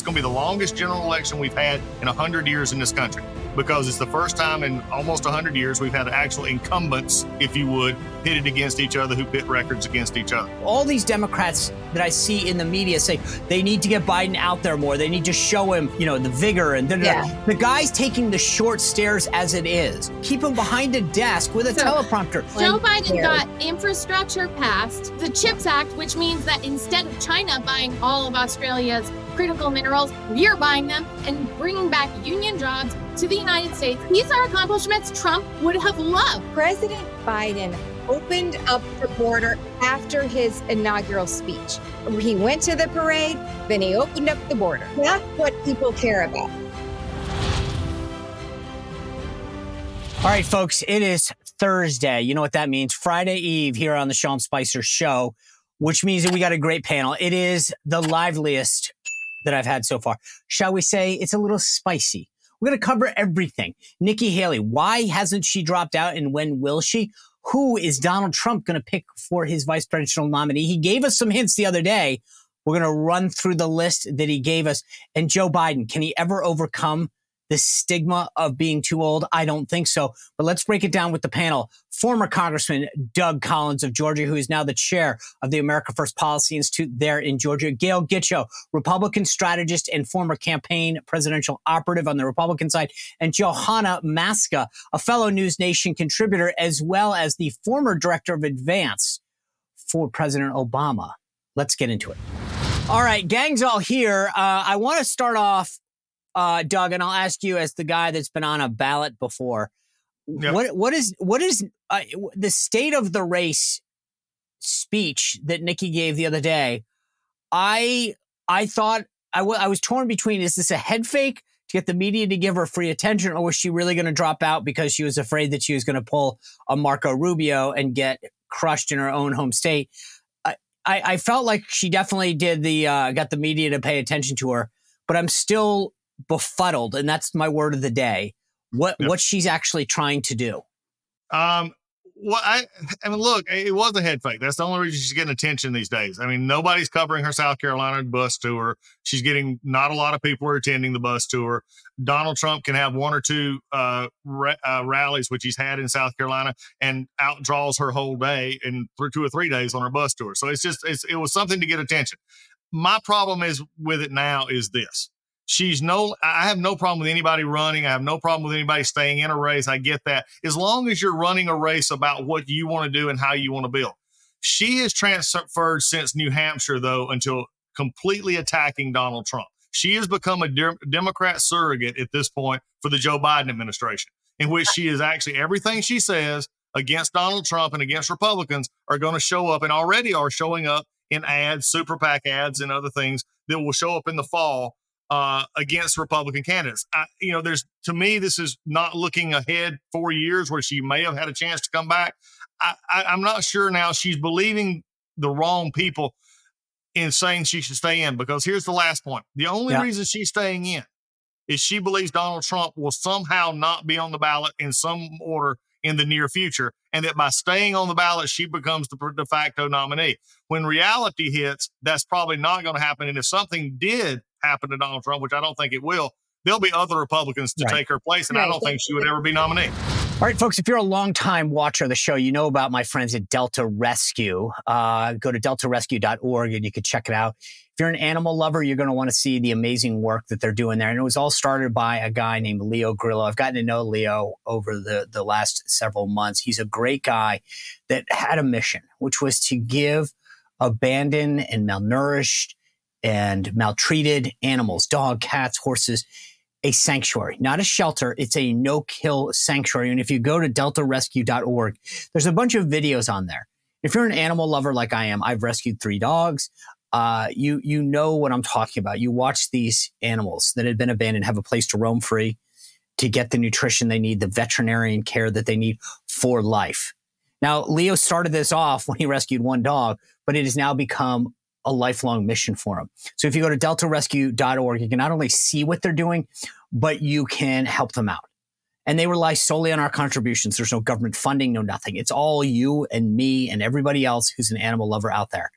It's going to be the longest general election we've had in 100 years in this country because it's the first time in almost 100 years we've had actual incumbents, if you would, pitted against each other who pit records against each other. All these Democrats that I see in the media say they need to get Biden out there more. They need to show him, you know, the vigor and yeah. the guy's taking the short stairs as it is. Keep him behind a desk with a so, teleprompter. Joe Biden got infrastructure passed, the CHIPS Act, which means that instead of China buying all of Australia's critical minerals, we're buying them and bringing back union jobs to the United States. These are accomplishments Trump would have loved. President Biden opened up the border after his inaugural speech. He went to the parade, then he opened up the border. That's what people care about. All right, folks, it is Thursday. You know what that means? Friday Eve here on the Sean Spicer Show, which means that we got a great panel. It is the liveliest that I've had so far. Shall we say it's a little spicy? We're going to cover everything. Nikki Haley, why hasn't she dropped out and when will she? Who is Donald Trump going to pick for his vice presidential nominee? He gave us some hints the other day. We're going to run through the list that he gave us. And Joe Biden, can he ever overcome the stigma of being too old? I don't think so. But let's break it down with the panel. Former Congressman Doug Collins of Georgia, who is now the chair of the America First Policy Institute there in Georgia. Gail Gitcho, Republican strategist and former campaign presidential operative on the Republican side. And Johanna Maska, a fellow News Nation contributor, as well as the former director of advance for President Obama. Let's get into it. All right, gang's all here. Uh, I want to start off uh, Doug, and I'll ask you as the guy that's been on a ballot before. Yep. What what is what is uh, the state of the race speech that Nikki gave the other day? I I thought I, w- I was torn between is this a head fake to get the media to give her free attention, or was she really going to drop out because she was afraid that she was going to pull a Marco Rubio and get crushed in her own home state? I, I, I felt like she definitely did the uh, got the media to pay attention to her, but I'm still befuddled, and that's my word of the day. What yep. what she's actually trying to do. Um, well, I, I mean, look, it was a head fake. That's the only reason she's getting attention these days. I mean, nobody's covering her South Carolina bus tour. She's getting not a lot of people are attending the bus tour. Donald Trump can have one or two uh, ra- uh, rallies, which he's had in South Carolina, and outdraws her whole day and for two or three days on her bus tour. So it's just it's, it was something to get attention. My problem is with it now is this: She's no, I have no problem with anybody running. I have no problem with anybody staying in a race. I get that. As long as you're running a race about what you want to do and how you want to build. She has transferred since New Hampshire, though, until completely attacking Donald Trump. She has become a de- Democrat surrogate at this point for the Joe Biden administration, in which she is actually everything she says against Donald Trump and against Republicans are going to show up and already are showing up in ads, super PAC ads, and other things that will show up in the fall uh, against Republican candidates. I, you know, there's to me, this is not looking ahead four years where she may have had a chance to come back. I, I, I'm not sure now. She's believing the wrong people in saying she should stay in because here's the last point. The only yeah. reason she's staying in is she believes Donald Trump will somehow not be on the ballot in some order in the near future, and that by staying on the ballot, she becomes the de facto nominee. When reality hits, that's probably not going to happen. And if something did happen to Donald Trump, which I don't think it will, there'll be other Republicans to right. take her place, and right. I don't think she would ever be nominated. All right, folks, if you're a long-time watcher of the show, you know about my friends at Delta Rescue. Uh, go to deltarescue.org and you can check it out. If you're an animal lover, you're going to want to see the amazing work that they're doing there. And it was all started by a guy named Leo Grillo. I've gotten to know Leo over the, the last several months. He's a great guy that had a mission, which was to give abandoned and malnourished and maltreated animals, dog, cats, horses, a sanctuary, not a shelter. It's a no kill sanctuary. And if you go to deltarescue.org, there's a bunch of videos on there. If you're an animal lover like I am, I've rescued three dogs. Uh, you you know what I'm talking about. You watch these animals that had been abandoned have a place to roam free, to get the nutrition they need, the veterinarian care that they need for life. Now, Leo started this off when he rescued one dog, but it has now become a lifelong mission for them. So if you go to deltarescue.org, you can not only see what they're doing, but you can help them out. And they rely solely on our contributions. There's no government funding, no nothing. It's all you and me and everybody else who's an animal lover out there.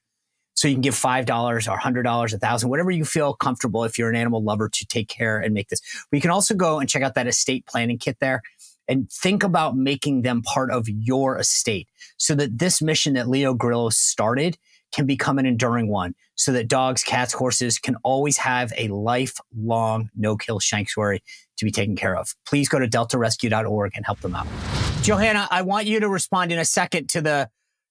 So you can give $5 or $100, a thousand, whatever you feel comfortable if you're an animal lover to take care and make this. But you can also go and check out that estate planning kit there and think about making them part of your estate so that this mission that Leo Grillo started can become an enduring one so that dogs, cats, horses can always have a lifelong no kill sanctuary to be taken care of. Please go to deltarescue.org and help them out. Johanna, I want you to respond in a second to the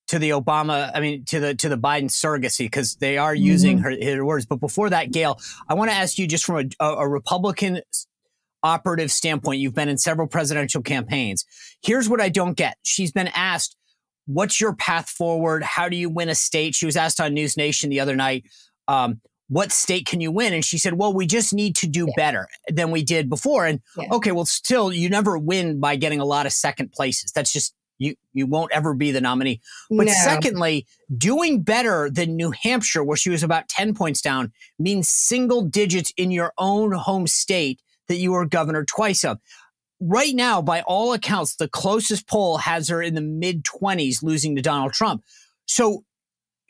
to the Obama, I mean, to the to the Biden surrogacy because they are using mm-hmm. her, her, words. But before that, Gail, I want to ask you just from a, a Republican operative standpoint. You've been in several presidential campaigns. Here's what I don't get. She's been asked, "What's your path forward? How do you win a state?" She was asked on News Nation the other night. Um, what state can you win? And she said, well, we just need to do yeah. better than we did before. And yeah. okay, well, still, you never win by getting a lot of second places. That's just you you won't ever be the nominee. But no. secondly, doing better than New Hampshire, where she was about 10 points down, means single digits in your own home state that you were governor twice of. Right now, by all accounts, the closest poll has her in the mid 20s losing to Donald Trump. So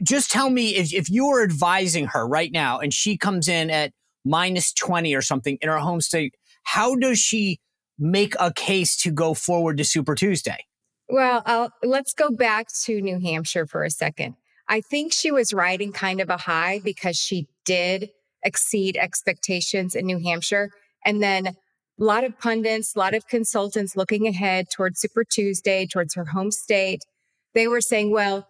just tell me if, if you were advising her right now and she comes in at minus 20 or something in her home state, how does she make a case to go forward to Super Tuesday? Well, I'll, let's go back to New Hampshire for a second. I think she was riding kind of a high because she did exceed expectations in New Hampshire. And then a lot of pundits, a lot of consultants looking ahead towards Super Tuesday, towards her home state, they were saying, well,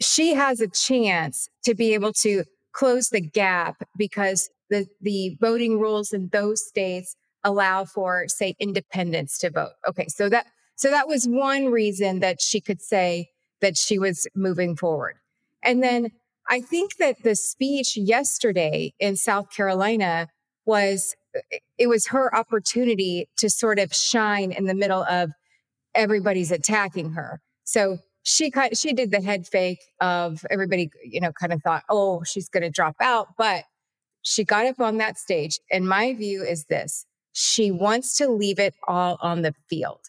she has a chance to be able to close the gap because the, the voting rules in those states allow for, say, independents to vote. Okay, so that so that was one reason that she could say that she was moving forward. And then I think that the speech yesterday in South Carolina was it was her opportunity to sort of shine in the middle of everybody's attacking her. So she kind she did the head fake of everybody, you know, kind of thought, oh, she's going to drop out, but she got up on that stage. And my view is this: she wants to leave it all on the field.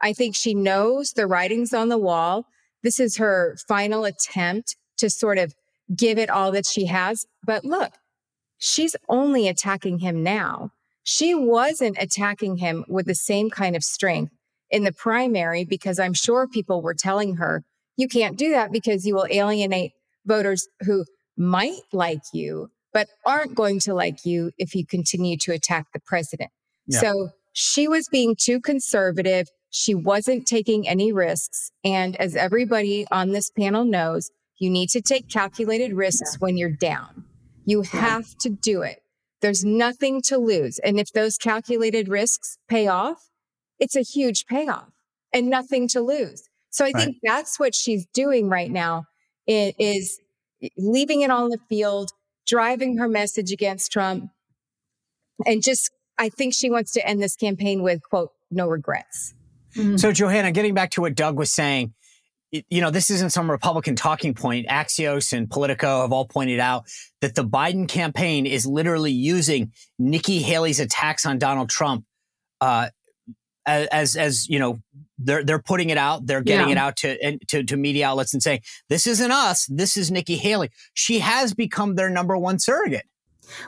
I think she knows the writing's on the wall. This is her final attempt to sort of give it all that she has. But look, she's only attacking him now. She wasn't attacking him with the same kind of strength in the primary because I'm sure people were telling her, you can't do that because you will alienate voters who might like you, but aren't going to like you if you continue to attack the president. Yeah. So she was being too conservative. She wasn't taking any risks. And as everybody on this panel knows, you need to take calculated risks yeah. when you're down. You yeah. have to do it. There's nothing to lose. And if those calculated risks pay off, it's a huge payoff and nothing to lose. So I right. think that's what she's doing right now is leaving it on the field, driving her message against Trump, and just I think she wants to end this campaign with quote no regrets. Mm-hmm. So, Johanna, getting back to what Doug was saying, you know, this isn't some Republican talking point. Axios and Politico have all pointed out that the Biden campaign is literally using Nikki Haley's attacks on Donald Trump uh, as, as you know, they're they're putting it out. They're getting yeah. it out to, to to media outlets and saying, "This isn't us. This is Nikki Haley. She has become their number one surrogate."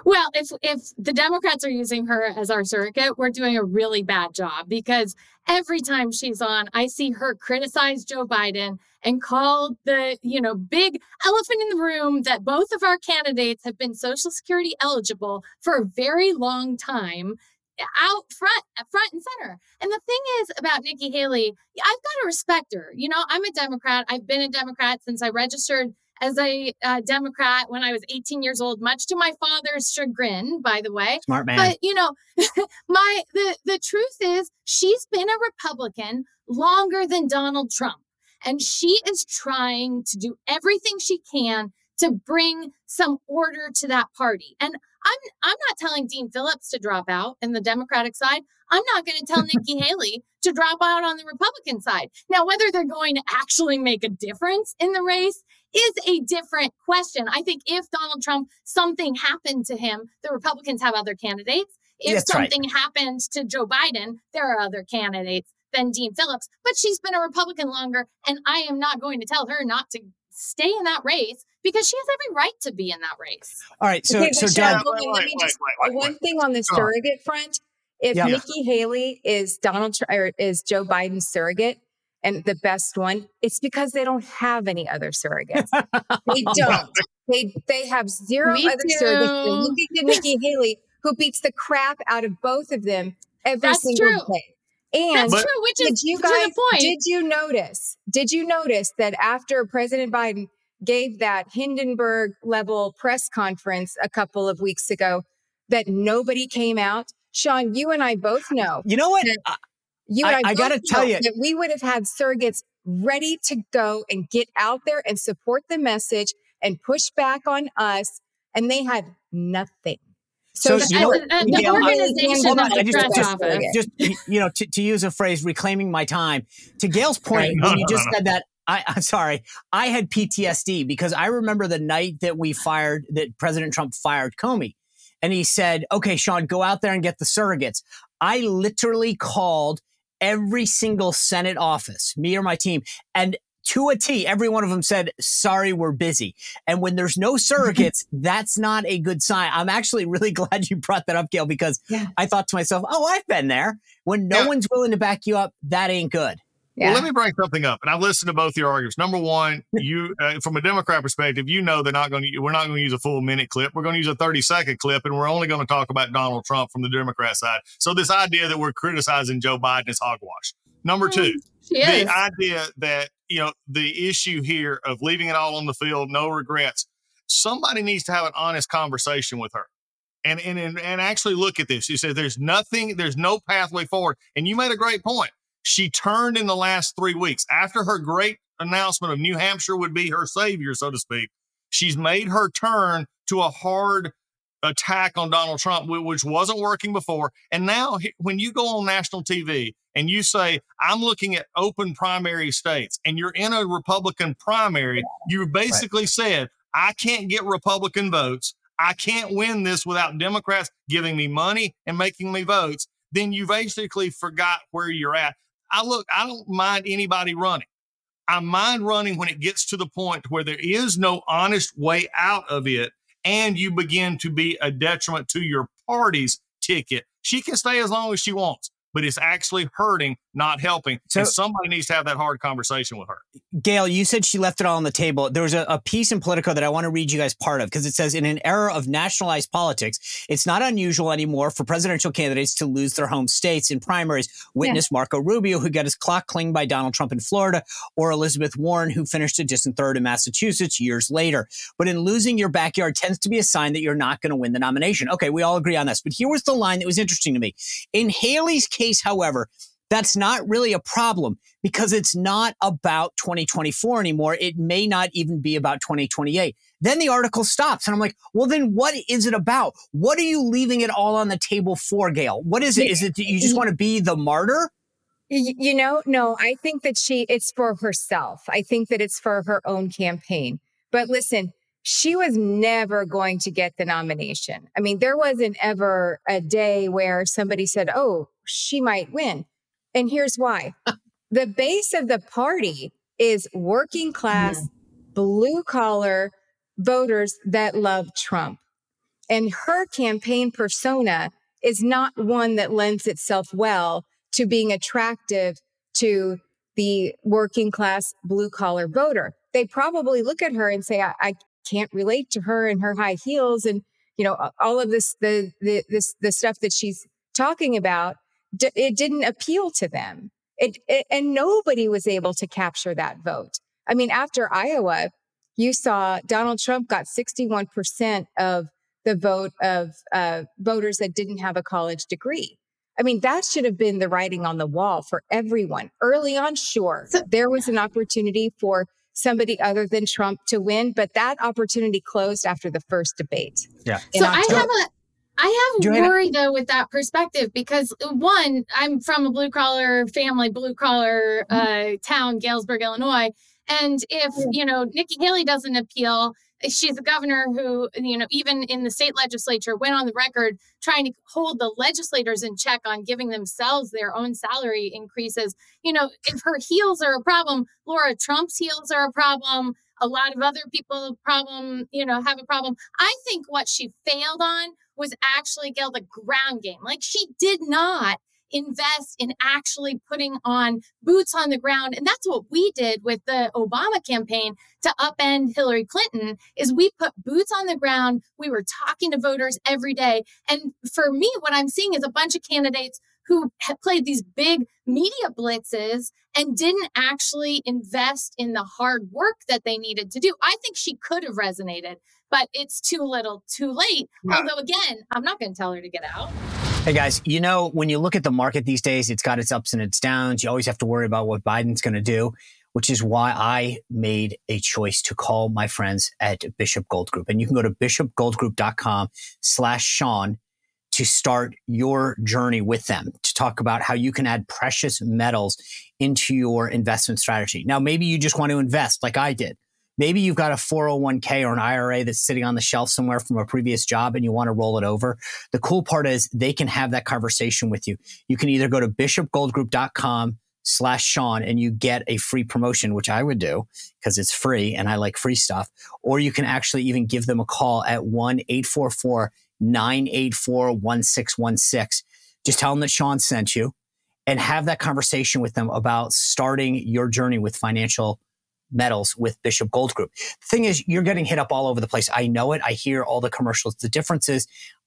Well, if if the Democrats are using her as our surrogate, we're doing a really bad job because every time she's on, I see her criticize Joe Biden and call the, you know, big elephant in the room that both of our candidates have been social security eligible for a very long time out front, front and center. And the thing is about Nikki Haley, I've got to respect her. You know, I'm a Democrat. I've been a Democrat since I registered as a uh, Democrat when I was 18 years old, much to my father's chagrin, by the way. Smart man. But you know, my the the truth is she's been a Republican longer than Donald Trump. And she is trying to do everything she can to bring some order to that party. And I'm I'm not telling Dean Phillips to drop out in the Democratic side. I'm not going to tell Nikki Haley to drop out on the Republican side. Now, whether they're going to actually make a difference in the race is a different question. I think if Donald Trump, something happened to him, the Republicans have other candidates. If That's something right. happened to Joe Biden, there are other candidates than Dean Phillips. But she's been a Republican longer, and I am not going to tell her not to stay in that race because she has every right to be in that race. All right, so Okay, so but Doug, Sean, hold on, wait, just- wait, wait, One thing on the Go on. surrogate front, if Yeah. Nikki Haley is Donald Tr- or is Joe Biden's surrogate and the best one, it's because they don't have any other surrogates. they don't. They they have zero Me other surrogates. too. And looking at Nikki Haley, who beats the crap out of both of them every That's single true. day. And That's true, which did is you to guys the point. did you notice did you notice that after president biden gave that hindenburg level press conference a couple of weeks ago that nobody came out sean you and i both know you know what? Yeah. I- you and I- i, I gotta tell you- that we would have had surrogates ready to go and get out there and support the message and push back on us and they had nothing So, The- you know- the, the Miguel, I- organization hold on, I just- just- just you know to, to use a phrase reclaiming my time to gail's point Right. No, when you just no, no. said that I, i'm sorry i had ptsd because i remember the night that we fired that president trump fired comey and he said okay sean go out there and get the surrogates i literally called every single senate office me or my team and to a T, every one of them said, sorry, we're busy. And when there's no surrogates, that's not a good sign. I'm actually really glad you brought that up, Gail, because Yeah. I thought to myself, oh, I've been there. When no Yeah. one's willing to back you up, that ain't good. Yeah Well, let me bring something up, and I've listened to both your arguments. Number one, you, uh, from a Democrat perspective, you know they're not going to. We're not going to use a full minute clip. We're going to use a thirty second clip, and we're only going to talk about Donald Trump from the Democrat side. So this idea that we're criticizing Joe Biden is hogwash. Number two, She the idea that you know the issue here of leaving it all on the field, no regrets. Somebody needs to have an honest conversation with her, and and and, and actually look at this. You said there's nothing, there's no pathway forward, and you made a great point. She turned in the last three weeks after her great announcement of New Hampshire would be her savior, so to speak. She's made her turn to a hard attack on Donald Trump, which wasn't working before. And now, when you go on national TV and you say, I'm looking at open primary states, and you're in a Republican primary, you basically said, I can't get Republican votes. I can't win this without Democrats giving me money and making me votes. Then you basically forgot where you're at. I look, I don't mind anybody running. I mind running when it gets to the point where there is no honest way out of it and you begin to be a detriment to your party's ticket. She can stay as long as she wants, but it's actually hurting, not helping. So- and somebody needs to have that hard conversation with her. Gail, you said she left it all on the table. There was a, a piece in Politico that I want to read you guys part of because it says in an era of nationalized politics, it's not unusual anymore for presidential candidates to lose their home states in primaries. Witness Marco Rubio, who got his clock clinged by Donald Trump in Florida, or Elizabeth Warren, who finished a distant third in Massachusetts years later. But in losing your backyard tends to be a sign that you're not going to win the nomination. Okay, we all agree on this. But here was the line that was interesting to me. In Haley's case, however, that's not really a problem because it's not about 2024 anymore. It may not even be about 2028. Then the article stops and I'm like, well, then what is it about? What are you leaving it all on the table for, Gail? What is it? Is it that you just want to be the martyr? You know, no, I think that she, it's for herself. I think that it's for her own campaign. But listen, she was never going to get the nomination. I mean, there wasn't ever a day where somebody said, oh, she might win. And here's why the base of the party is working class, blue collar voters that love Trump. And her campaign persona is not one that lends itself well to being attractive to the working class blue collar voter. They probably look at her and say, I, I can't relate to her and her high heels and you know all of this the the this the stuff that she's talking about d- it didn't appeal to them it, it and nobody was able to capture that vote i mean after iowa you saw donald trump got 61% of the vote of uh, voters that didn't have a college degree I mean, that should have been the writing on the wall for everyone. Early on, sure, So- there was an opportunity for somebody other than Trump to win, but that opportunity closed after the first debate. Yeah. in So I have a I have Johanna- worry though with that perspective because one, I'm from a blue collar family, blue collar uh, town, Galesburg, Illinois, and if you know Nikki Haley doesn't appeal, she's a governor who you know even in the state legislature went on the record trying to hold the legislators in check on giving themselves their own salary increases. You know, if her heels are a problem, Laura Trump's heels are a problem. A lot of other people problem, you know, have a problem. I think what she failed on was actually Gail the ground game. Like she did not invest in actually putting on boots on the ground and that's what we did with the obama campaign to upend hillary clinton is we put boots on the ground we were talking to voters every day and for me what i'm seeing is a bunch of candidates who played these big media blitzes and didn't actually invest in the hard work that they needed to do. I think she could have resonated, but it's too little, too late. Yeah. Although, again, I'm not going to tell her to get out. Hey guys, you know, when you look at the market these days, it's got its ups and its downs. You always have to worry about what Biden's going to do, which is why I made a choice to call my friends at Bishop Gold Group. And you can go to bishopgoldgroup.com slash Sean to start your journey with them to talk about how you can add precious metals into your investment strategy. Now, maybe you just want to invest like I did. Maybe you've got a 401k or an IRA that's sitting on the shelf somewhere from a previous job and you want to roll it over. The cool part is they can have that conversation with you. You can either go to bishopgoldgroup.com slash Sean and you get a free promotion, which I would do because it's free and I like free stuff. Or you can actually even give them a call at 1 844 984 1616. Just tell them that Sean sent you and have that conversation with them about starting your journey with financial metals with Bishop Gold Group. The thing is, you're getting hit up all over the place. I know it. I hear all the commercials. The difference is,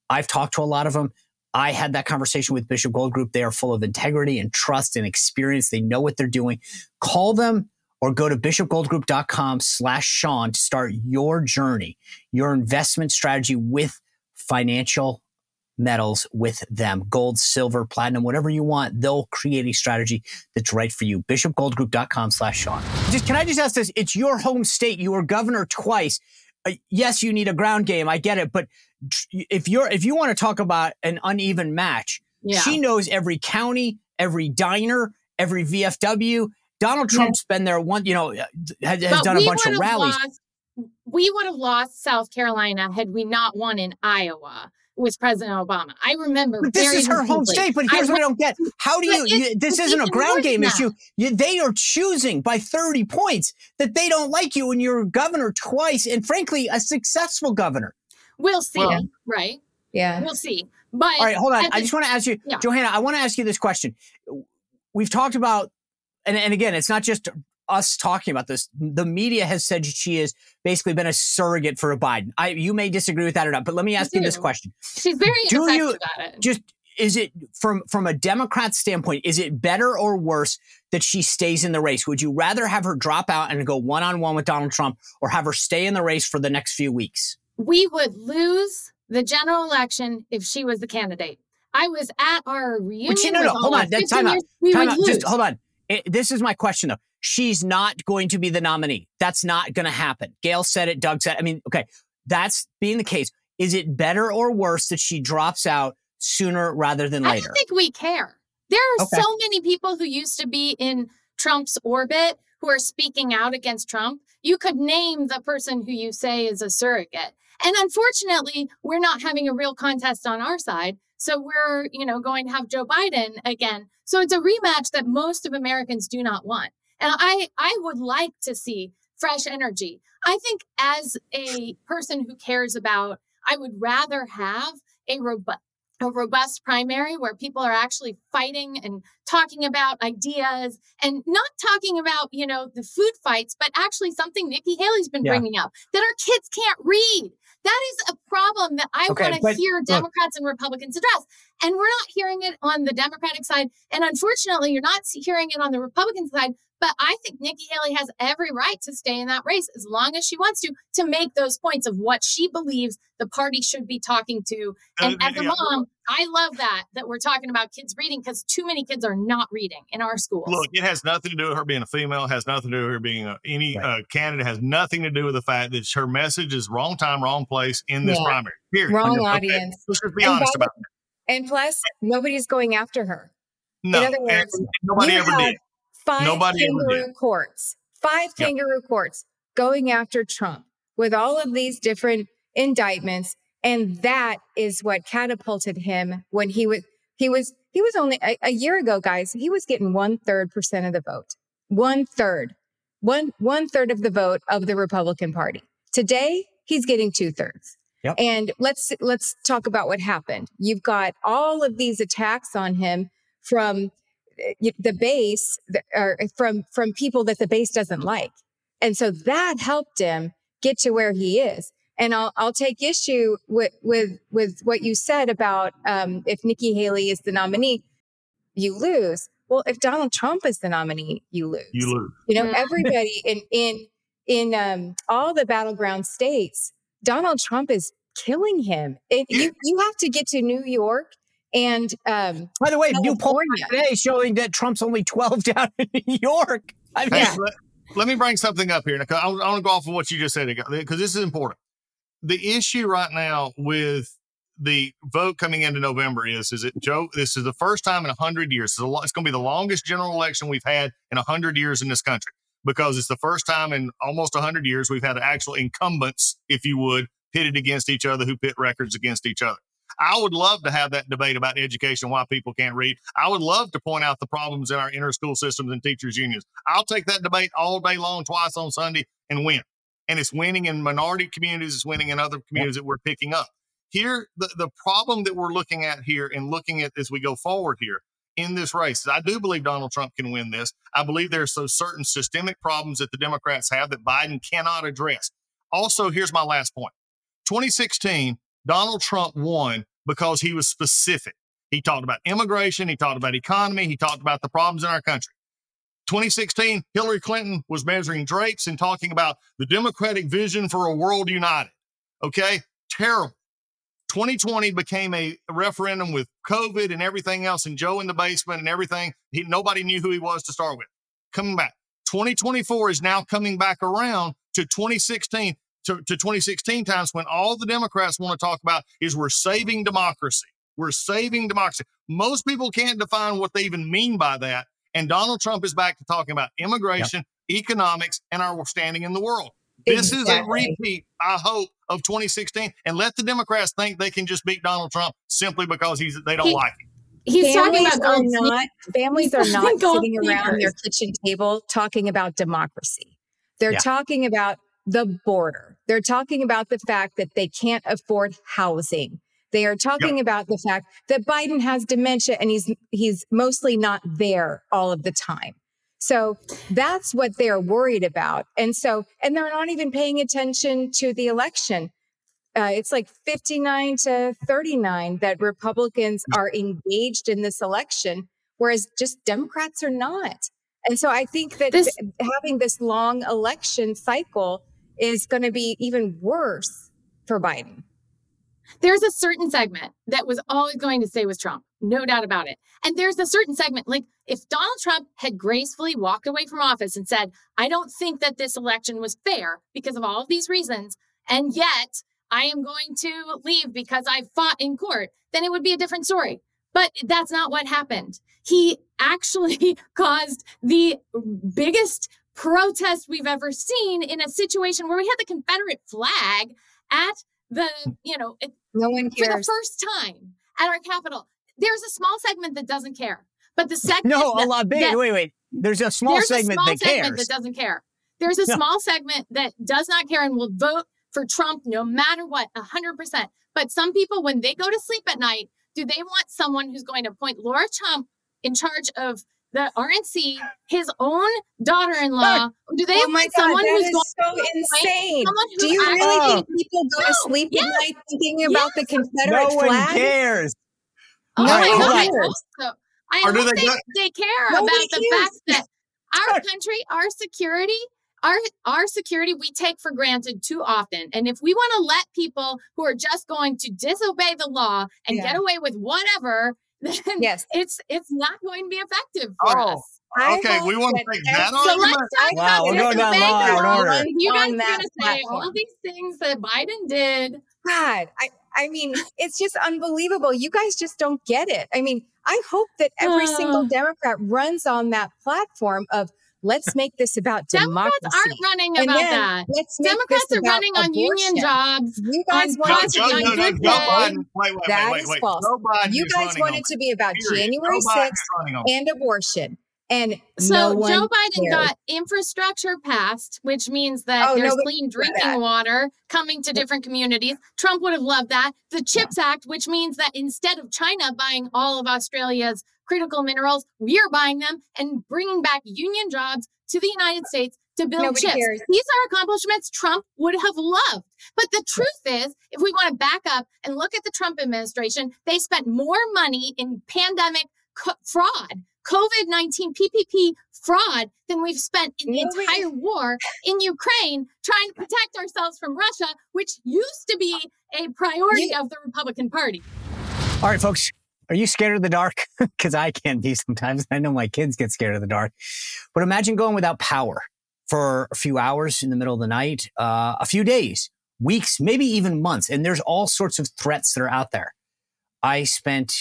I've talked to a lot of them. I had that conversation with Bishop Gold Group. They are full of integrity and trust and experience. They know what they're doing. Call them or go to bishopgoldgroup.com slash Sean to start your journey, your investment strategy with financial metals with them. Gold silver platinum whatever you want they'll create a strategy that's right for you. Bishopgoldgroup.com slash sean. Just can i just ask this? It's your home state. You were governor twice. Uh, yes you need a ground game. I get it. But if you're if you want to talk about an uneven match yeah. she knows every county every diner every vfw donald trump's yeah. been there one you know uh, has, has done a bunch of rallies. lost, we would have lost south carolina had we not won in iowa with President Obama. I remember. But this is her home state. But here's I, what I don't get: How do you? you this isn't a ground game now. issue. You, they are choosing by 30 points that they don't like you, and you're governor twice, and frankly, a successful governor. We'll see. Well, right? Yeah, we'll see. But all right, hold on. I just want to ask you, yeah. Johanna. I want to ask you this question. We've talked about, and, and again, it's not just us talking about this. The media has said she has basically been a surrogate for a Biden. I, you may disagree with that or not, but let me ask you this question: She's very do you about it. just is it from from a Democrat standpoint? Is it better or worse that she stays in the race? Would you rather have her drop out and go one on one with Donald Trump, or have her stay in the race for the next few weeks? We would lose the general election if she was the candidate. I was at our reunion. But you know, no, hold on. Time out. Time out. Just hold on. It, this is my question though she's not going to be the nominee. That's not going to happen. Gail said it. Doug said, I mean, okay, that's being the case. Is it better or worse that she drops out sooner rather than later? I don't think we care. There are okay. so many people who used to be in Trump's orbit who are speaking out against Trump. You could name the person who you say is a surrogate. And unfortunately, we're not having a real contest on our side. So we're, you know, going to have Joe Biden again. So it's a rematch that most of Americans do not want. And I, I would like to see fresh energy. I think as a person who cares about, I would rather have a robust, a robust primary where people are actually fighting and talking about ideas and not talking about, you know, the food fights, but actually something Nikki Haley's been yeah. bringing up that our kids can't read. That is a problem that I okay, want to hear Democrats look, and Republicans address. And we're not hearing it on the Democratic side. And unfortunately, you're not hearing it on the Republican side. But I think Nikki Haley has every right to stay in that race as long as she wants to, to make those points of what she believes the party should be talking to. And as a mom, I love that, that we're talking about kids reading because too many kids are not reading in our schools. Look, it has nothing to do with her being a female, has nothing to do with her being a, any right. uh, candidate, has nothing to do with the fact that her message is wrong time, wrong place in this yeah. primary. Period. Wrong audience. Let's just be and honest about it. And plus, nobody's going after her. No, in other words, nobody ever did five Nobody kangaroo courts, five yep. kangaroo courts going after Trump with all of these different indictments. And that is what catapulted him when he was, he was, he was only a, a year ago, guys, he was getting one third percent of the vote. One third. one one third of the vote of the Republican Party. Today, he's getting two thirds. Yep. And let's let's talk about what happened. You've got all of these attacks on him from the base, or from from people that the base doesn't like, and so that helped him get to where he is. And I'll I'll take issue with with with what you said about um, if Nikki Haley is the nominee, you lose. Well, if Donald Trump is the nominee, you lose. You lose. You know, Mhm. everybody in in in um, all the battleground states, Donald Trump is killing him. It, you you have to get to New York and um, By the way, new poll today showing that Trump's only 12 down in New York. I mean, Hey, Yeah. let, let me bring something up here. I, I want to go off of what you just said because this is important. The issue right now with the vote coming into November is is it Joe? This is the first time in hundred years. It's, a lo- it's going to be the longest general election we've had in hundred years in this country because it's the first time in almost hundred years we've had actual incumbents, if you would, pitted against each other who pit records against each other. I would love to have that debate about education, why people can't read. I would love to point out the problems in our inner school systems and teachers' unions. I'll take that debate all day long, twice on Sunday, and win. And it's winning in minority communities, it's winning in other communities that we're picking up. Here, the, the problem that we're looking at here and looking at as we go forward here in this race, is I do believe Donald Trump can win this. I believe there's some certain systemic problems that the Democrats have that Biden cannot address. Also, here's my last point 2016, Donald Trump won because he was specific. He talked about immigration, he talked about economy, he talked about the problems in our country. 2016, Hillary Clinton was measuring drapes and talking about the Democratic vision for a world united. Okay, terrible. 2020 became a referendum with COVID and everything else, and Joe in the basement and everything. He, nobody knew who he was to start with. Coming back. 2024 is now coming back around to 2016 to, to 2016 times when all the Democrats want to talk about is we're saving democracy. We're saving democracy. Most people can't define what they even mean by that. And Donald Trump is back to talking about immigration, economics, and our standing in the world. This is a repeat, I hope, of 2016. And let the Democrats think they can just beat Donald Trump simply because he's they don't He- like him. He's talking families about are not families are not sitting around their kitchen table talking about democracy. They're Yeah. talking about the border. They're talking about the fact that they can't afford housing. They are talking about the fact that Biden has dementia and he's he's mostly not there all of the time. So that's what they're worried about. And so and they're not even paying attention to the election. Uh, it's like 59 to 39 that Republicans are engaged in this election, whereas just Democrats are not. And so I think that This- th- having this long election cycle is going to be even worse for Biden. there's a certain segment that was always going to stay with Trump, no doubt about it. And there's a certain segment, like if Donald Trump had gracefully walked away from office and said, I don't think that this election was fair because of all of these reasons, and yet I am going to leave because I fought in court, then it would be a different story. But that's not what happened. He actually caused the biggest protest we've ever seen in a situation where we had the Confederate flag at the, you know, it- No one cares. for the first time at our capital. There's a small segment that doesn't care, but the segment no, a lot big. that- Wait, wait. There's a small there's segment a small that segment cares. that doesn't care. There's a Yeah. small segment that does not care and will vote for Trump no matter what, hundred percent. But some people, when they go to sleep at night, do they want someone who's going to appoint Laura Trump in charge of the RNC, his own daughter-in-law? Do they oh my want God, someone that who's is going so insane. someone who Do you actually- really think people go to sleep yes, at night thinking about the Confederate no one cares. Oh No All right, my God, on. I hope so. I Or do hope they they, they care Nobody about the cares. fact that our country, our security, our our security we take for granted too often. And if we want to let people who are just going to disobey the law and Yeah. get away with whatever, then Yes. it's it's not going to be effective for Oh, us. I Okay, we want to that take that every- So let's talk Wow, about we're going down disobeying law the and order. You guys are going to say all platform. these things that Biden did. God, I, I mean, it's just unbelievable. You guys just don't get it. I mean, I hope that every single. Democrat runs on that platform of let's make this about Democrats democracy. aren't running And about then that. Let's make Democrats this are about running on union jobs. You guys on want No, it Trump to Joe, be on no, no, good Joe pay. Biden. Wait, wait, That wait, wait, is false. You guys running want it to be about January Joe 6th is running on and abortion. And So no Joe Biden got infrastructure passed, which means that Oh, there's nobody clean drinking water coming to different communities. Trump would have loved that. The CHIPS Act, which means that instead of China buying all of Australia's critical minerals, we're buying them and bringing back union jobs to the United States to build Nobody chips. cares. These are accomplishments Trump would have loved. But the truth is, if we want to back up and look at the Trump administration, they spent more money in pandemic co- fraud, COVID 19 PPP fraud than we've spent in the Nobody- entire war in Ukraine trying to protect ourselves from Russia, which used to be a priority of the Republican Party. All right, folks. Are you scared of the dark? Because I can be sometimes. I know my kids get scared of the dark. But imagine going without power for a few hours in the middle of the night, uh, a few days, weeks, maybe even months. And there's all sorts of threats that are out there. I spent,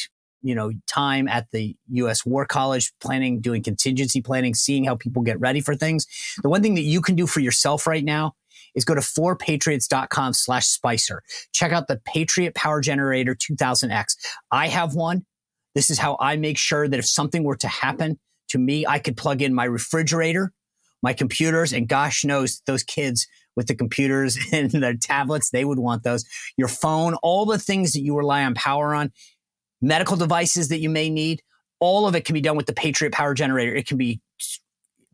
you know, time at the U.S. War College planning, doing contingency planning, seeing how people get ready for things. The one thing that you can do for yourself right now is go to 4patriots.com slash spicer. Check out the Patriot Power Generator 2000X. I have one. This is how I make sure that if something were to happen to me, I could plug in my refrigerator, my computers, and gosh knows those kids with the computers and the tablets, they would want those. Your phone, all the things that you rely on power on, medical devices that you may need, all of it can be done with the Patriot Power Generator. It can be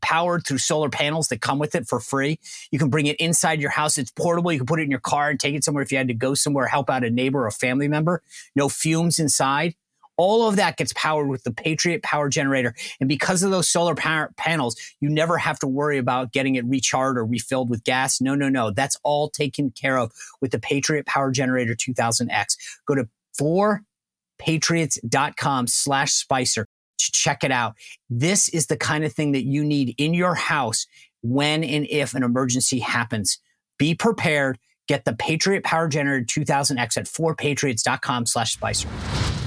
powered through solar panels that come with it for free. You can bring it inside your house. It's portable. You can put it in your car and take it somewhere if you had to go somewhere, help out a neighbor or a family member. No fumes inside. All of that gets powered with the Patriot Power Generator. And because of those solar power panels, you never have to worry about getting it recharged or refilled with gas. No, no, no. That's all taken care of with the Patriot Power Generator 2000X. Go to 4patriots.com slash spicer to check it out. This is the kind of thing that you need in your house when and if an emergency happens. Be prepared. Get the Patriot Power Generator 2000X at 4patriots.com slash spicer.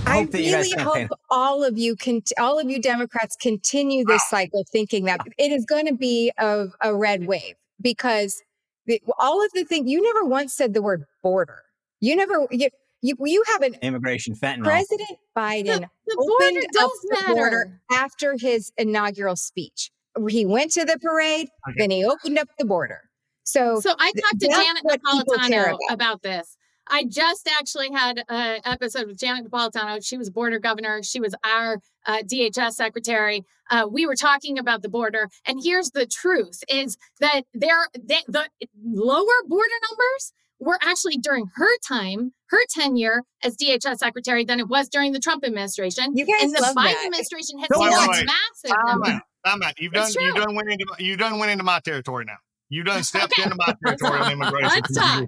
I hope that you guys really hope all of you can, all of you Democrats continue this cycle thinking that it is going to be a, a red wave because the, all of the things you never once said the word border. You never, you, you, you have an Immigration, fentanyl. President Biden the opened border up does the matter. border after his inaugural speech. He went to the parade, Okay. then he opened up the border. So, So I talked to Janet what people care Napolitano about. about this. I just actually had an episode with Janet Napolitano. She was border governor. She was our uh, DHS secretary. Uh, we were talking about the border, and here's the truth: is that there they, the lower border numbers were actually during her time, her tenure as DHS secretary, than it was during the Trump administration. You guys and the love Biden that. administration has Wait, seen wait, a wait. massive Time number. out. Time out. You've done. You true. done went into. my- You done went into my territory now. You've done stepped Okay. into my territory on immigration. Let's talk.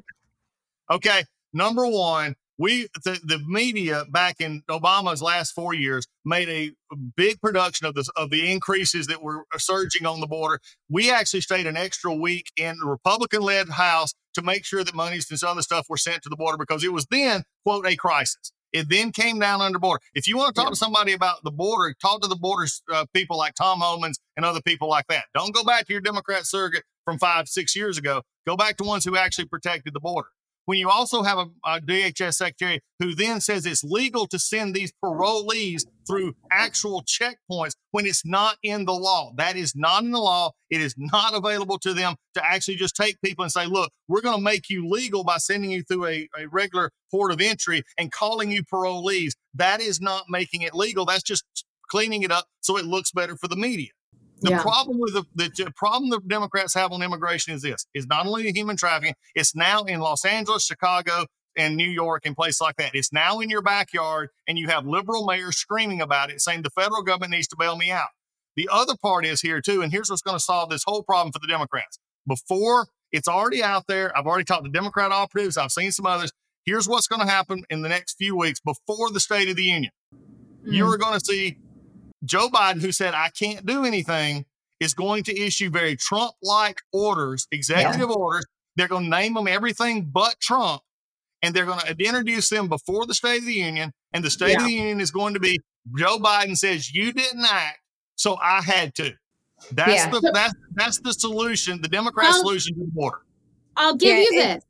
Okay, number one, we the, the media back in Obama's last four years made a big production of this of the increases that were surging on the border. We actually stayed an extra week in the Republican-led House to make sure that monies and some other stuff were sent to the border because it was then quote a crisis. It then came down under border. If you want to talk to somebody about the border, talk to the border uh, people like Tom Homans and other people like that. Don't go back to your Democrat surrogate from five, six years ago. Go back to ones who actually protected the border when you also have a, a DHS secretary who then says it's legal to send these parolees through actual checkpoints when it's not in the law. That is not in the law. It is not available to them to actually just take people and say, look, we're going to make you legal by sending you through a, a regular port of entry and calling you parolees. That is not making it legal. That's just cleaning it up so it looks better for the media. The Yeah. problem with the, the problem the Democrats have on immigration is this: is not only the human trafficking, it's now in Los Angeles, Chicago, and New York, and places like that. It's now in your backyard, and you have liberal mayors screaming about it, saying the federal government needs to bail me out. The other part is here too, and here's what's going to solve this whole problem for the Democrats. Before it's already out there, I've already talked to Democrat operatives. I've seen some others. Here's what's going to happen in the next few weeks before the State of the Union Mm. you're going to see Joe Biden, who said, I can't do anything, is going to issue very Trump like orders, executive orders. They're going to name them everything but Trump. And they're going to introduce them before the State of the Union. And the State of the Union is going to be Joe Biden says, You didn't act, so I had to. That's Yeah. the that's that's the solution, the Democrat Well- solution to the border. I'll give Yeah, you this.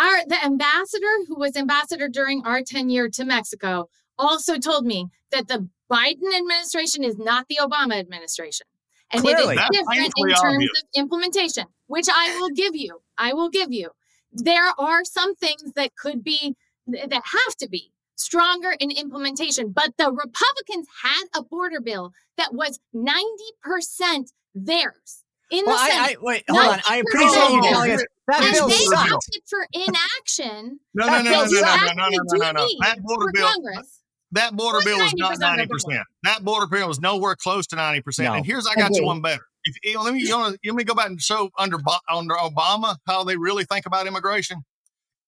Our the ambassador who was ambassador during our tenure to Mexico also told me that the Biden administration is not the Obama administration. And Clearly. it That's is different in terms obvious. of implementation, which I will give you. I will give you. There are some things that could be, that have to be stronger in implementation. But the Republicans had a border bill that was 90% theirs in Well, the Senate. I wait, hold on. I appreciate you telling us that and bill they sucks. opted for inaction. No, no, no, no, no, That no, you no, no, actually no, no, do no, no. need That border for bill, Congress. That border bill was not 90% of ninety the border? percent. That border bill was nowhere close to ninety percent. No. And here's I got you one better. If you, let me you wanna, let me go back and show under under Obama how they really think about immigration.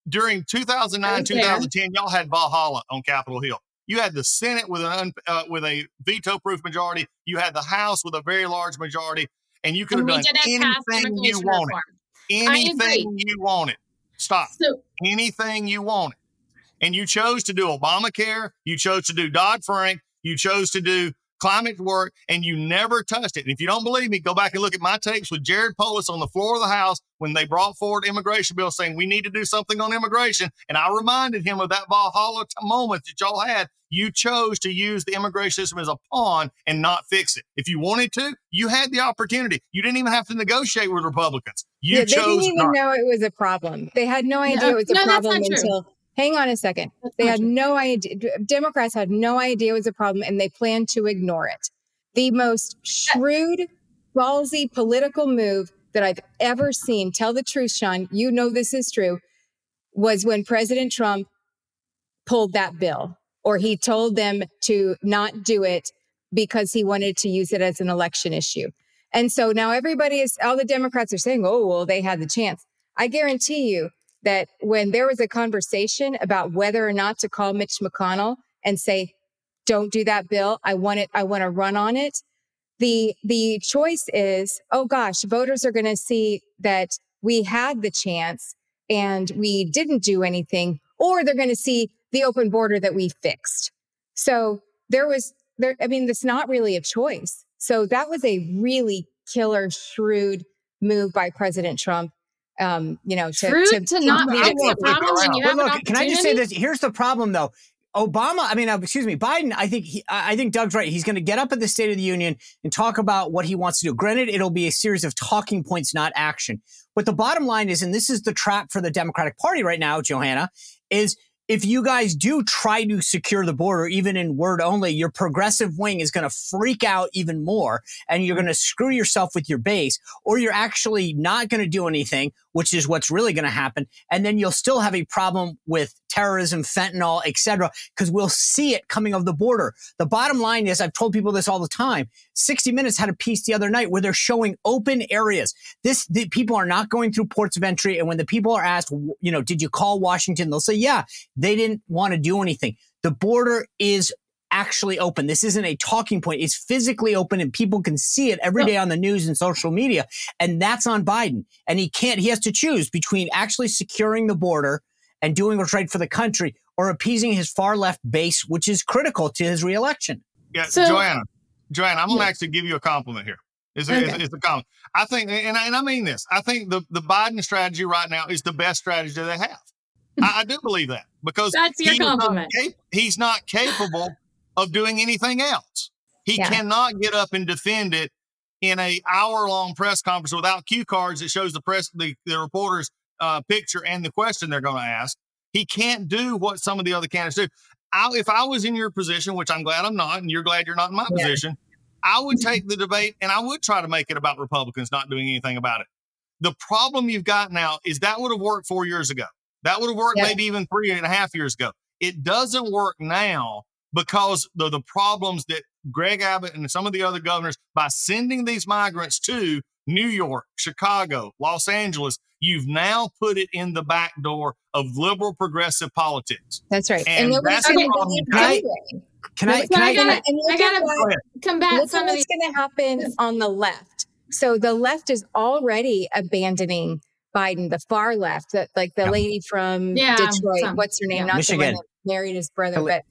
During 2009, I was there. 2010, y'all had Valhalla on Capitol Hill. You had the Senate with an un, uh, with a veto-proof majority. You had the House with a very large majority, and you could have done anything you wanted. Anything you wanted. Stop So anything you wanted. And you chose to do Obamacare, you chose to do Dodd Frank, you chose to do climate work, and you never touched it. And if you don't believe me, go back and look at my tapes with Jared Polis on the floor of the House when they brought forward immigration bill saying we need to do something on immigration. And I reminded him of that Valhalla t- moment that y'all had. You chose to use the immigration system as a pawn and not fix it. If you wanted to, you had the opportunity. You didn't even have to negotiate with Republicans. You yeah, they chose didn't even not. know it was a problem. They had no idea it was a no, that's problem until. true. Hang on a second. They had no idea. Democrats had no idea it was a problem, and they planned to ignore it. The most shrewd, ballsy political move that I've ever seen. Tell the truth, Sean. You know this is true. Was when President Trump pulled that bill, or he told them to not do it because he wanted to use it as an election issue. And so now everybody is, all the Democrats are saying, oh, well, they had the chance. I guarantee you that when there was a conversation about whether or not to call Mitch McConnell and say, don't do that bill, I want it, I want to run on it. The, the choice is, oh gosh, voters are going to see that we had the chance and we didn't do anything, or they're going to see the open border that we fixed. So there was there, I mean, it's not really a choice. So that was a really killer, shrewd move by President Trump. Um, you know, to, Shrewd to not I fix the wanna flip it problem when around. you have an look, can I just say this? Here's the problem, though. Obama, I mean, uh, excuse me, Biden. I think he, I I think Doug's right. He's going to get up at the State of the Union and talk about what he wants to do. Granted, it'll be a series of talking points, not action. But the bottom line is, and this is the trap for the Democratic Party right now, Johanna, is if you guys do try to secure the border, even in word only, your progressive wing is going to freak out even more and you're going to screw yourself with your base, or you're actually not going to do anything, which is what's really going to happen. And then you'll still have a problem with terrorism, fentanyl, et cetera, because we'll see it coming of the border. The bottom line is, I've told people this all the time. 60 Minutes had a piece the other night where they're showing open areas. This, the people are not going through ports of entry. And when the people are asked, you know, did you call Washington? They'll say, yeah, they didn't want to do anything. The border is actually open. This isn't a talking point. It's physically open and people can see it every day on the news and social media. And that's on Biden. And he can't, he has to choose between actually securing the border and doing what's right for the country or appeasing his far left base, which is critical to his reelection. Yeah, So- Joanna, Joanna, I'm gonna actually give you a compliment here. It's a, it's, Okay. it's a compliment. I think, and I, and I mean this. I think the the Biden strategy right now is the best strategy they have. I, I do believe that because That's your he is not cap- he's not capable of doing anything else. He Yeah. cannot get up and defend it in a hour long press conference without cue cards that shows the press the, the reporter's uh, picture and the question they're going to ask. He can't do what some of the other candidates do. I, if I was in your position, which I'm glad I'm not, and you're glad you're not in my Yeah. position, I would take the debate and I would try to make it about Republicans not doing anything about it. The problem you've got now is that would have worked four years ago. That would have worked Yeah. maybe even three and a half years ago. It doesn't work now because the the problems that Greg Abbott and some of the other governors by sending these migrants to New York, Chicago, Los Angeles, you've now put it in the back door of liberal progressive politics. That's right. And nobody's that's gonna the problem. believe Can I- anyway. Can I, can I I, gotta- and look I gotta what- combat Look some of what's going to happen on the left. So the left is already abandoning Biden. The far left, that like the Yeah. lady from Yeah, Detroit, some- what's her name? yeah. Not the Michigan. one that married his brother, but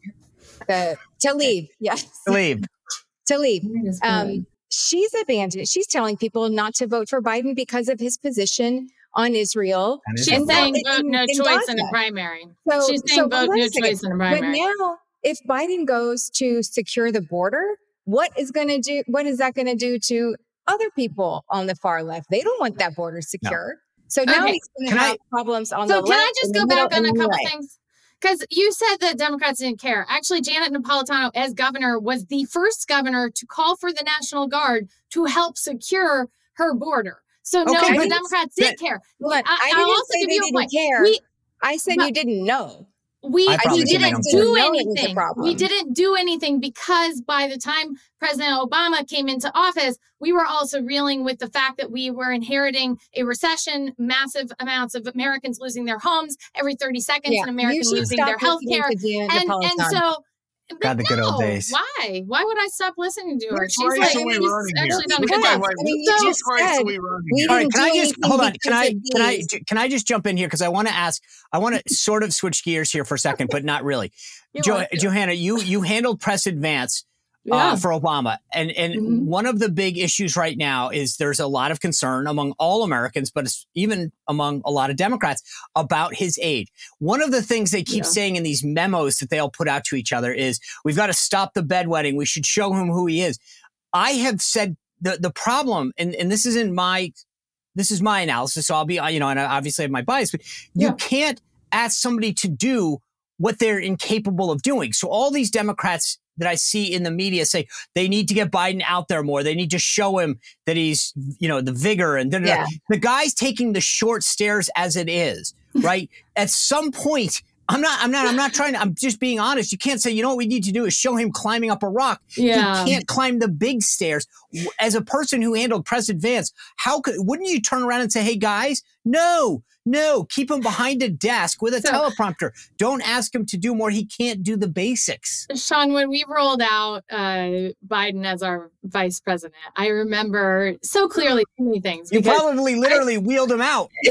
the Tlaib. Yes, believe? Tlaib. Um, she's abandoned. She's telling people not to vote for Biden because of his position on Israel. She's And saying vote in- no in choice in a Gaza. primary. So, She's saying but vote no choice in a primary. But now if Biden goes to secure the border, what is going to do? What is that going to do to other people on the far left? They don't want that border secure. So now Okay. he's going Can to I- have problems on So the left. So can. I just go back on a couple right. things? Because you said that Democrats didn't care. Actually, Janet Napolitano, as governor, was the first governor to call for the National Guard to help secure her border. So no, Okay, the Democrats did care. I- I, I'll didn't also say give they you a didn't point. care. We I said but- you didn't know. We we didn't do care. Know it was a anything. We didn't do anything because by the time President Obama came into office, we were also reeling with the fact that we were inheriting a recession, massive amounts of Americans losing their homes every 30 seconds, Yeah, an you American losing their health care. And and so but God, the good old days. Why? Why would I stop listening to her? She's like we she's running here? actually done a good wait, job. wait. I mean, you So- just Which race said are we running? All right, can I just hold on? Can I can I can I just jump in here because I want to ask. I want to sort of switch gears here for a second, but not really. You're Jo- Johanna, you you handled press advance Yeah. uh, for Obama, and and Mhm. one of the big issues right now is there's a lot of concern among all Americans, but it's even among a lot of Democrats about his age. One of the things they keep Yeah. saying in these memos that they all put out to each other is, "We've got to stop the bedwetting. We should show him who he is." I have said the the problem, and and this isn't my this is my analysis, so I'll be you know, and I obviously have my bias, but you can't ask somebody to do what they're incapable of doing. So all these Democrats that I see in the media say they need to get Biden out there more. They need to show him that he's, you know, the vigor and. Yeah. the guy's taking the short stairs as it is, right? At some point, I'm not, I'm not, I'm not trying to, I'm just being honest. You can't say, you know what we need to do is show him climbing up a rock. Yeah. He can't climb the big stairs. As a person who handled press advance, how could, wouldn't you turn around and say, hey guys, no, no, keep him behind a desk with a So- teleprompter. Don't ask him to do more. He can't do the basics. Sean, when we rolled out uh, Biden as our vice president, I remember so clearly too many things. You probably literally wheeled him out.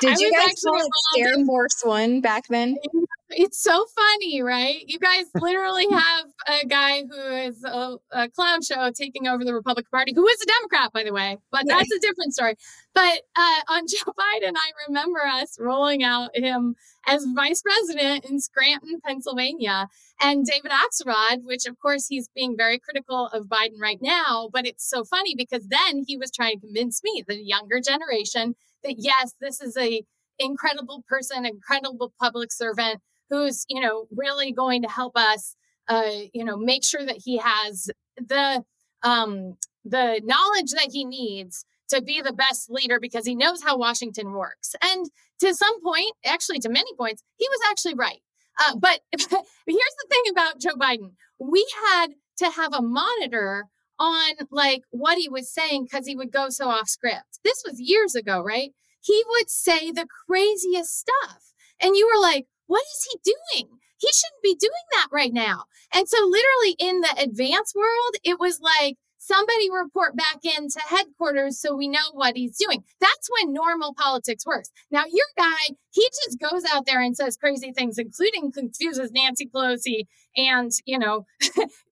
Did I you guys actually call it involved Stair in- Force One back then? it's so funny, right? You guys literally have a guy who is a, a clown show taking over the Republican Party, who is a Democrat, by the way, but that's a different story. But uh, on Joe Biden, I remember us rolling out him as vice president in Scranton, Pennsylvania, and David Axelrod, which of course he's being very critical of Biden right now. But it's so funny because then he was trying to convince me, the younger generation, that yes, this is a incredible person, incredible public servant who's you know really going to help us uh you know make sure that he has the um the knowledge that he needs to be the best leader because he knows how Washington works. And to some point, actually to many points, he was actually right. Uh, but here's the thing about Joe Biden. We had to have a monitor on like what he was saying because he would go so off script. This was years ago, right? He would say the craziest stuff. And you were like, what is he doing? He shouldn't be doing that right now. And so, literally, in the advanced world, it was like somebody report back into headquarters so we know what he's doing. That's when normal politics works. Now, your guy, he just goes out there and says crazy things, including confuses Nancy Pelosi and, you know,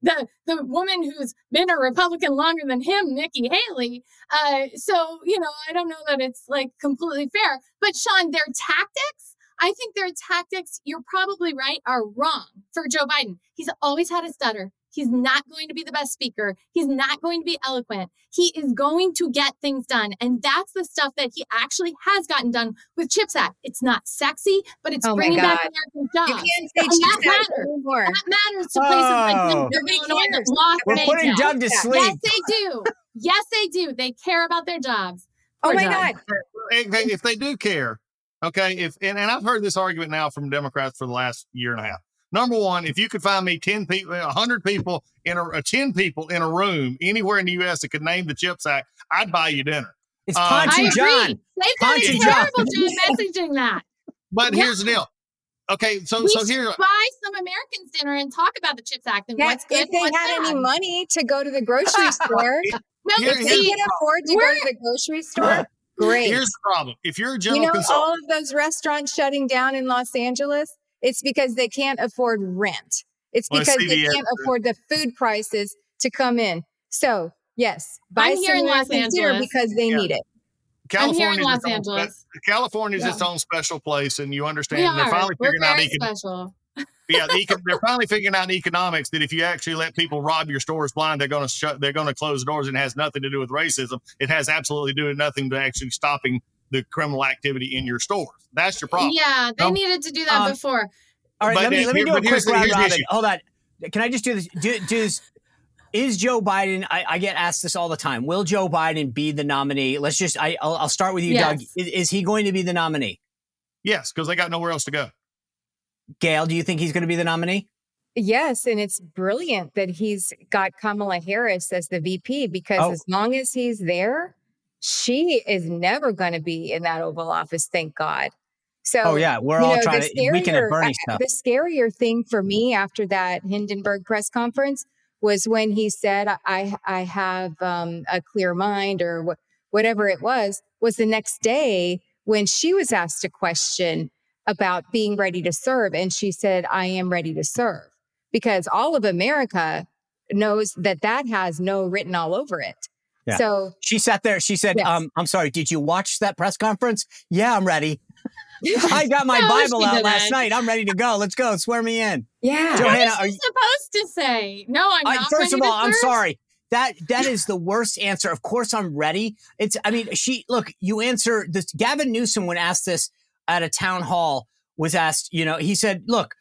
the the woman who's been a Republican longer than him, Nikki Haley. Uh, so, you know, I don't know that it's like completely fair. But Sean, their tactics, I think their tactics, you're probably right, are wrong for Joe Biden. He's always had a stutter. He's not going to be the best speaker. He's not going to be eloquent. He is going to get things done. And that's the stuff that he actually has gotten done with CHIPS Act. It's not sexy, but it's Oh bringing back God. American You can't say And CHIPS that Act matters. anymore. That matters to places like Oh. Lincoln, Nobody Illinois, that lost We're putting jobs. Doug to Yes, sleep. Yes, they do. Yes, they do. They care about their jobs. Oh my Doug. God. If they do care, okay, if and, and I've heard this argument now from Democrats for the last year and a half. Number one, if you could find me ten people, hundred people in a, uh, ten people in a room anywhere in the U.S. that could name the Chips Act, I'd buy you dinner. It's Um, Ponch I and agree. John. They've done Ponch a and John. terrible job messaging that. But Yeah. here's the deal. Okay, so we so should here, buy some Americans dinner and talk about the CHIPS Act and Yeah, what's good. if they what's had any money to go to the grocery store, No, Here- if they here's see, can afford to go we're- to the grocery store, great. here's the problem. If you're a general You know, consultant, all of those restaurants shutting down in Los Angeles, it's because they can't afford rent. It's Well, because they CVS can't afford the food prices to come in. So, yes, buy I'm here in Los Angeles. because they Yeah. need it. I'm here in Los its own spe- Angeles. California's Yeah. its own special place, and you understand We they're are. finally We're figuring out very econ- special. Yeah, the econ- they're finally figuring out in economics that if you actually let people rob your stores blind, they're going to shut. They're going to close the doors, and it has nothing to do with racism. It has absolutely doing nothing to actually stopping the criminal activity in your stores. That's your problem. Yeah, they No. needed to do that Um, before. All right, But let me let me here- do a but quick round robin. Hold on. Can I just do this? Do, does is Joe Biden? I, I get asked this all the time. Will Joe Biden be the nominee? Let's just. I, I'll, I'll start with you, Doug. Is, is he going to be the nominee? Yes, because they got nowhere else to go. Gail, do you think he's going to be the nominee? Yes, and it's brilliant that he's got Kamala Harris as the VP because Oh. as long as he's there, she is never going to be in that Oval Office. Thank God. So, Oh yeah, we're all know, trying to weekend at Bernie stuff. The scarier thing for me after that Hindenburg press conference was when he said, "I I have um, a clear mind" or wh- whatever it was. Was the next day when she was asked a question about being ready to serve, and she said, "I am ready to serve," because all of America knows that that has no written all over it. Yeah. So She sat there. She said, Yes. um, "I'm sorry. Did you watch that press conference? Yeah, I'm ready. I got my No, Bible out last didn't. night. I'm ready to go. Let's go. Swear me in." yeah, Joe- What Johanna, are you- supposed to say? No, I'm I- not. first of all, to I'm serve? sorry. That that is the worst answer. Of course, I'm ready. It's. I mean, she look. You answer this. Gavin Newsom, when asked this at a town hall, was asked. You know, he said, "Look,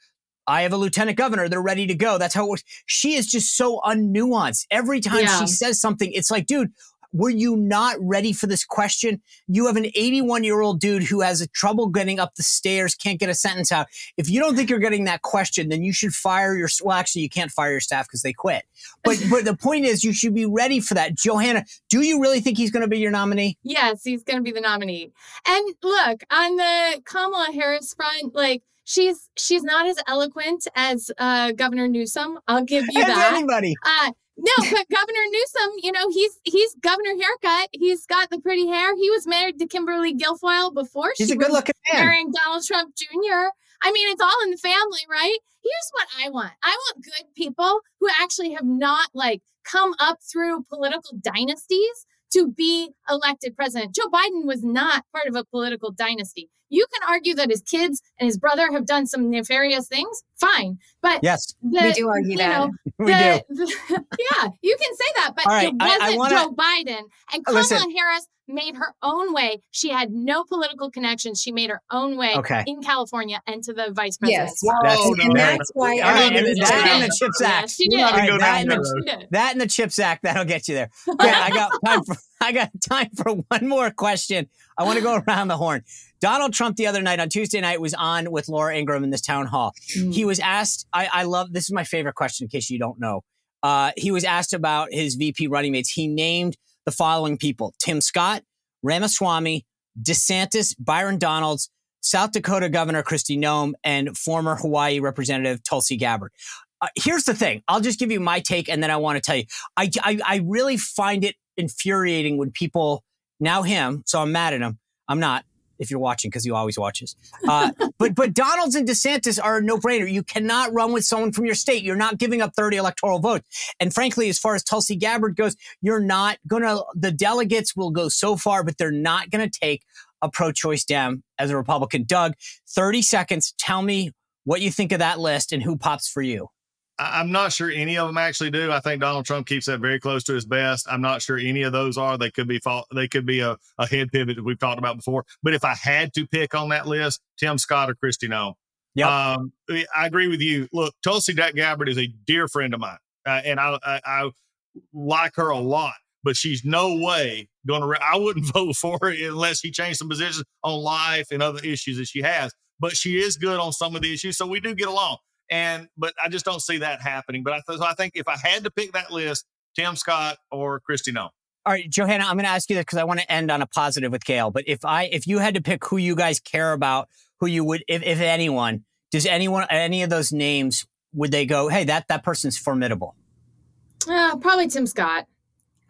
I have a lieutenant governor. They're ready to go. That's how it works." She is just so unnuanced. Every time Yeah. she says something, it's like, dude. Were you not ready for this question? You have an 81 year old dude who has a trouble getting up the stairs, can't get a sentence out. If you don't think you're getting that question, then you should fire your. Well, actually, you can't fire your staff because they quit. But but the point is, you should be ready for that. Johanna, do you really think he's going to be your nominee? Yes, he's going to be the nominee. And look, on the Kamala Harris front, like she's she's not as eloquent as uh, Governor Newsom. I'll give you As that. anybody. Uh, no, but Governor Newsom, you know, he's he's Governor haircut. He's got the pretty hair. He was married to Kimberly Guilfoyle before He's she a good was looking man. marrying Donald Trump Jr. I mean, it's all in the family, right? Here's what I want. I want good people who actually have not like come up through political dynasties to be elected president. Joe Biden was not part of a political dynasty. You can argue that his kids and his brother have done some nefarious things. Fine. But Yes, the, we do argue that. know, we do. the- the- yeah, you can say that, but All right, it wasn't I wanna- Joe Biden. And Kamala Listen. Harris made her own way. She had no political connections. She made her own way Okay. in California and to the vice Yes. president. That's- Whoa, and that's why All right, everyone and is that down. and the CHIPS Yeah, Act. she did. not gonna All go right, that down and the- road. She did. That and the CHIPS Act, that'll get you there. Okay, I got time for I got time for one more question. I want to go around the horn. Donald Trump the other night on Tuesday night was on with Laura Ingraham in this town hall. He was asked, I, I love this is my favorite question in case you don't know. Uh, he was asked about his VP running mates. He named the following people Tim Scott, Ramaswamy, DeSantis, Byron Donalds, South Dakota Governor Kristi Noem, and former Hawaii Representative Tulsi Gabbard. Uh, here's the thing I'll just give you my take and then I want to tell you. I, I, I really find it infuriating when people, now him, so I'm mad at him. I'm not if you're watching because he always watches. Uh, but but Donalds and DeSantis are a no-brainer. You cannot run with someone from your state. You're not giving up 30 electoral votes. And frankly, as far as Tulsi Gabbard goes, you're not gonna. The delegates will go so far, but they're not gonna take a pro-choice Dem as a Republican. Doug, 30 seconds. Tell me what you think of that list and who pops for you. I'm not sure any of them actually do. I think Donald Trump keeps that very close to his best. I'm not sure any of those are. They could be. They could be a, a head pivot that we've talked about before. But if I had to pick on that list, Tim Scott or Kristi Noem. Yep. Um, I I agree with you. Look, Tulsi Dak Gabbard is a dear friend of mine, uh, and I, I I like her a lot. But she's no way going to. Re- I wouldn't vote for her unless she changed some positions on life and other issues that she has. But she is good on some of the issues, so we do get along. And but I just don't see that happening. But I, th- so I think if I had to pick that list, Tim Scott or Kristi No. All right, Johanna, I'm going to ask you this because I want to end on a positive with Gail. But if I, if you had to pick who you guys care about, who you would, if, if anyone, does anyone, any of those names, would they go, hey, that that person's formidable? Uh, probably Tim Scott.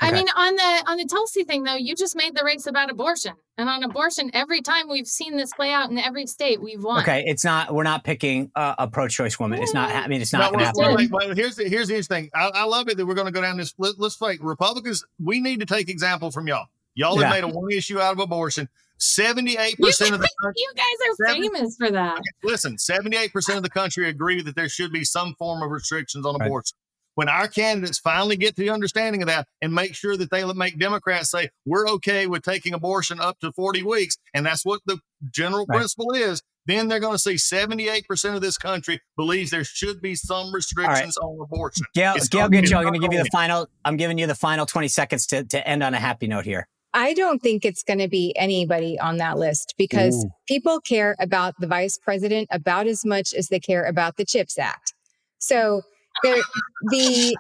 I mean, on the on the Tulsi thing though, you just made the race about abortion, and on abortion, every time we've seen this play out in every state, we've won. Okay, it's not. We're not picking a, a pro-choice woman. It's not. I mean, it's not No, going to well, happen. well, well, here's the here's the interesting thing. I, I love it that we're going to go down this. Let, let's fight Republicans. We need to take example from y'all. Y'all Yeah. have made a one issue out of abortion. 78% of the country. you guys are Seven- famous for that. Listen, 78% of the country agree that there should be some form of restrictions on Right. abortion. When our candidates finally get to the understanding of that and make sure that they make Democrats say, we're okay with taking abortion up to 40 weeks, and that's what the general Right. principle is, then they're going to see 78% of this country believes there should be some restrictions on abortion. Gail, It's Gail gonna Gitcho, I'm going to give you the final. I'm giving you the final 20 seconds to, to end on a happy note here. I don't think it's going to be anybody on that list because Ooh. people care about the vice president about as much as they care about the CHIPS Act. So there, the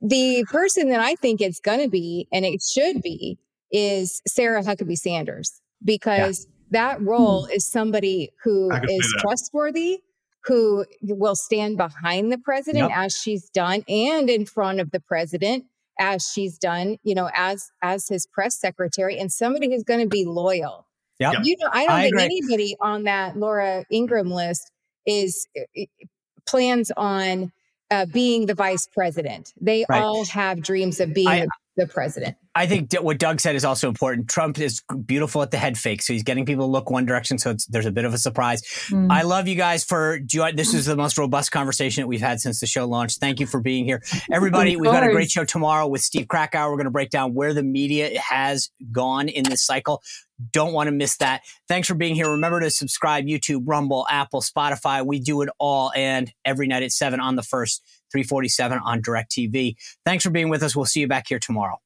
the person that I think it's going to be, and it should be, is Sarah Huckabee Sanders because that hmm. role is somebody who I can see is trustworthy, who will stand behind the president Yep. as she's done, and in front of the president as she's done, you know, as as his press secretary, and somebody who's going to be loyal. Yep. You know, I don't I think agree. anybody on that Laura Ingraham list is plans on uh, being the vice president. They Right. all have dreams of being I- the, the president. I think what Doug said is also important. Trump is beautiful at the head fake, so he's getting people to look one direction. So it's, there's a bit of a surprise. Mm. I love you guys for. Do you, this is the most robust conversation that we've had since the show launched. Thank you for being here, everybody. We've got a great show tomorrow with Steve Krakauer. We're going to break down where the media has gone in this cycle. Don't want to miss that. Thanks for being here. Remember to subscribe YouTube, Rumble, Apple, Spotify. We do it all, and every night at seven on the first, three forty seven on Direct TV. Thanks for being with us. We'll see you back here tomorrow.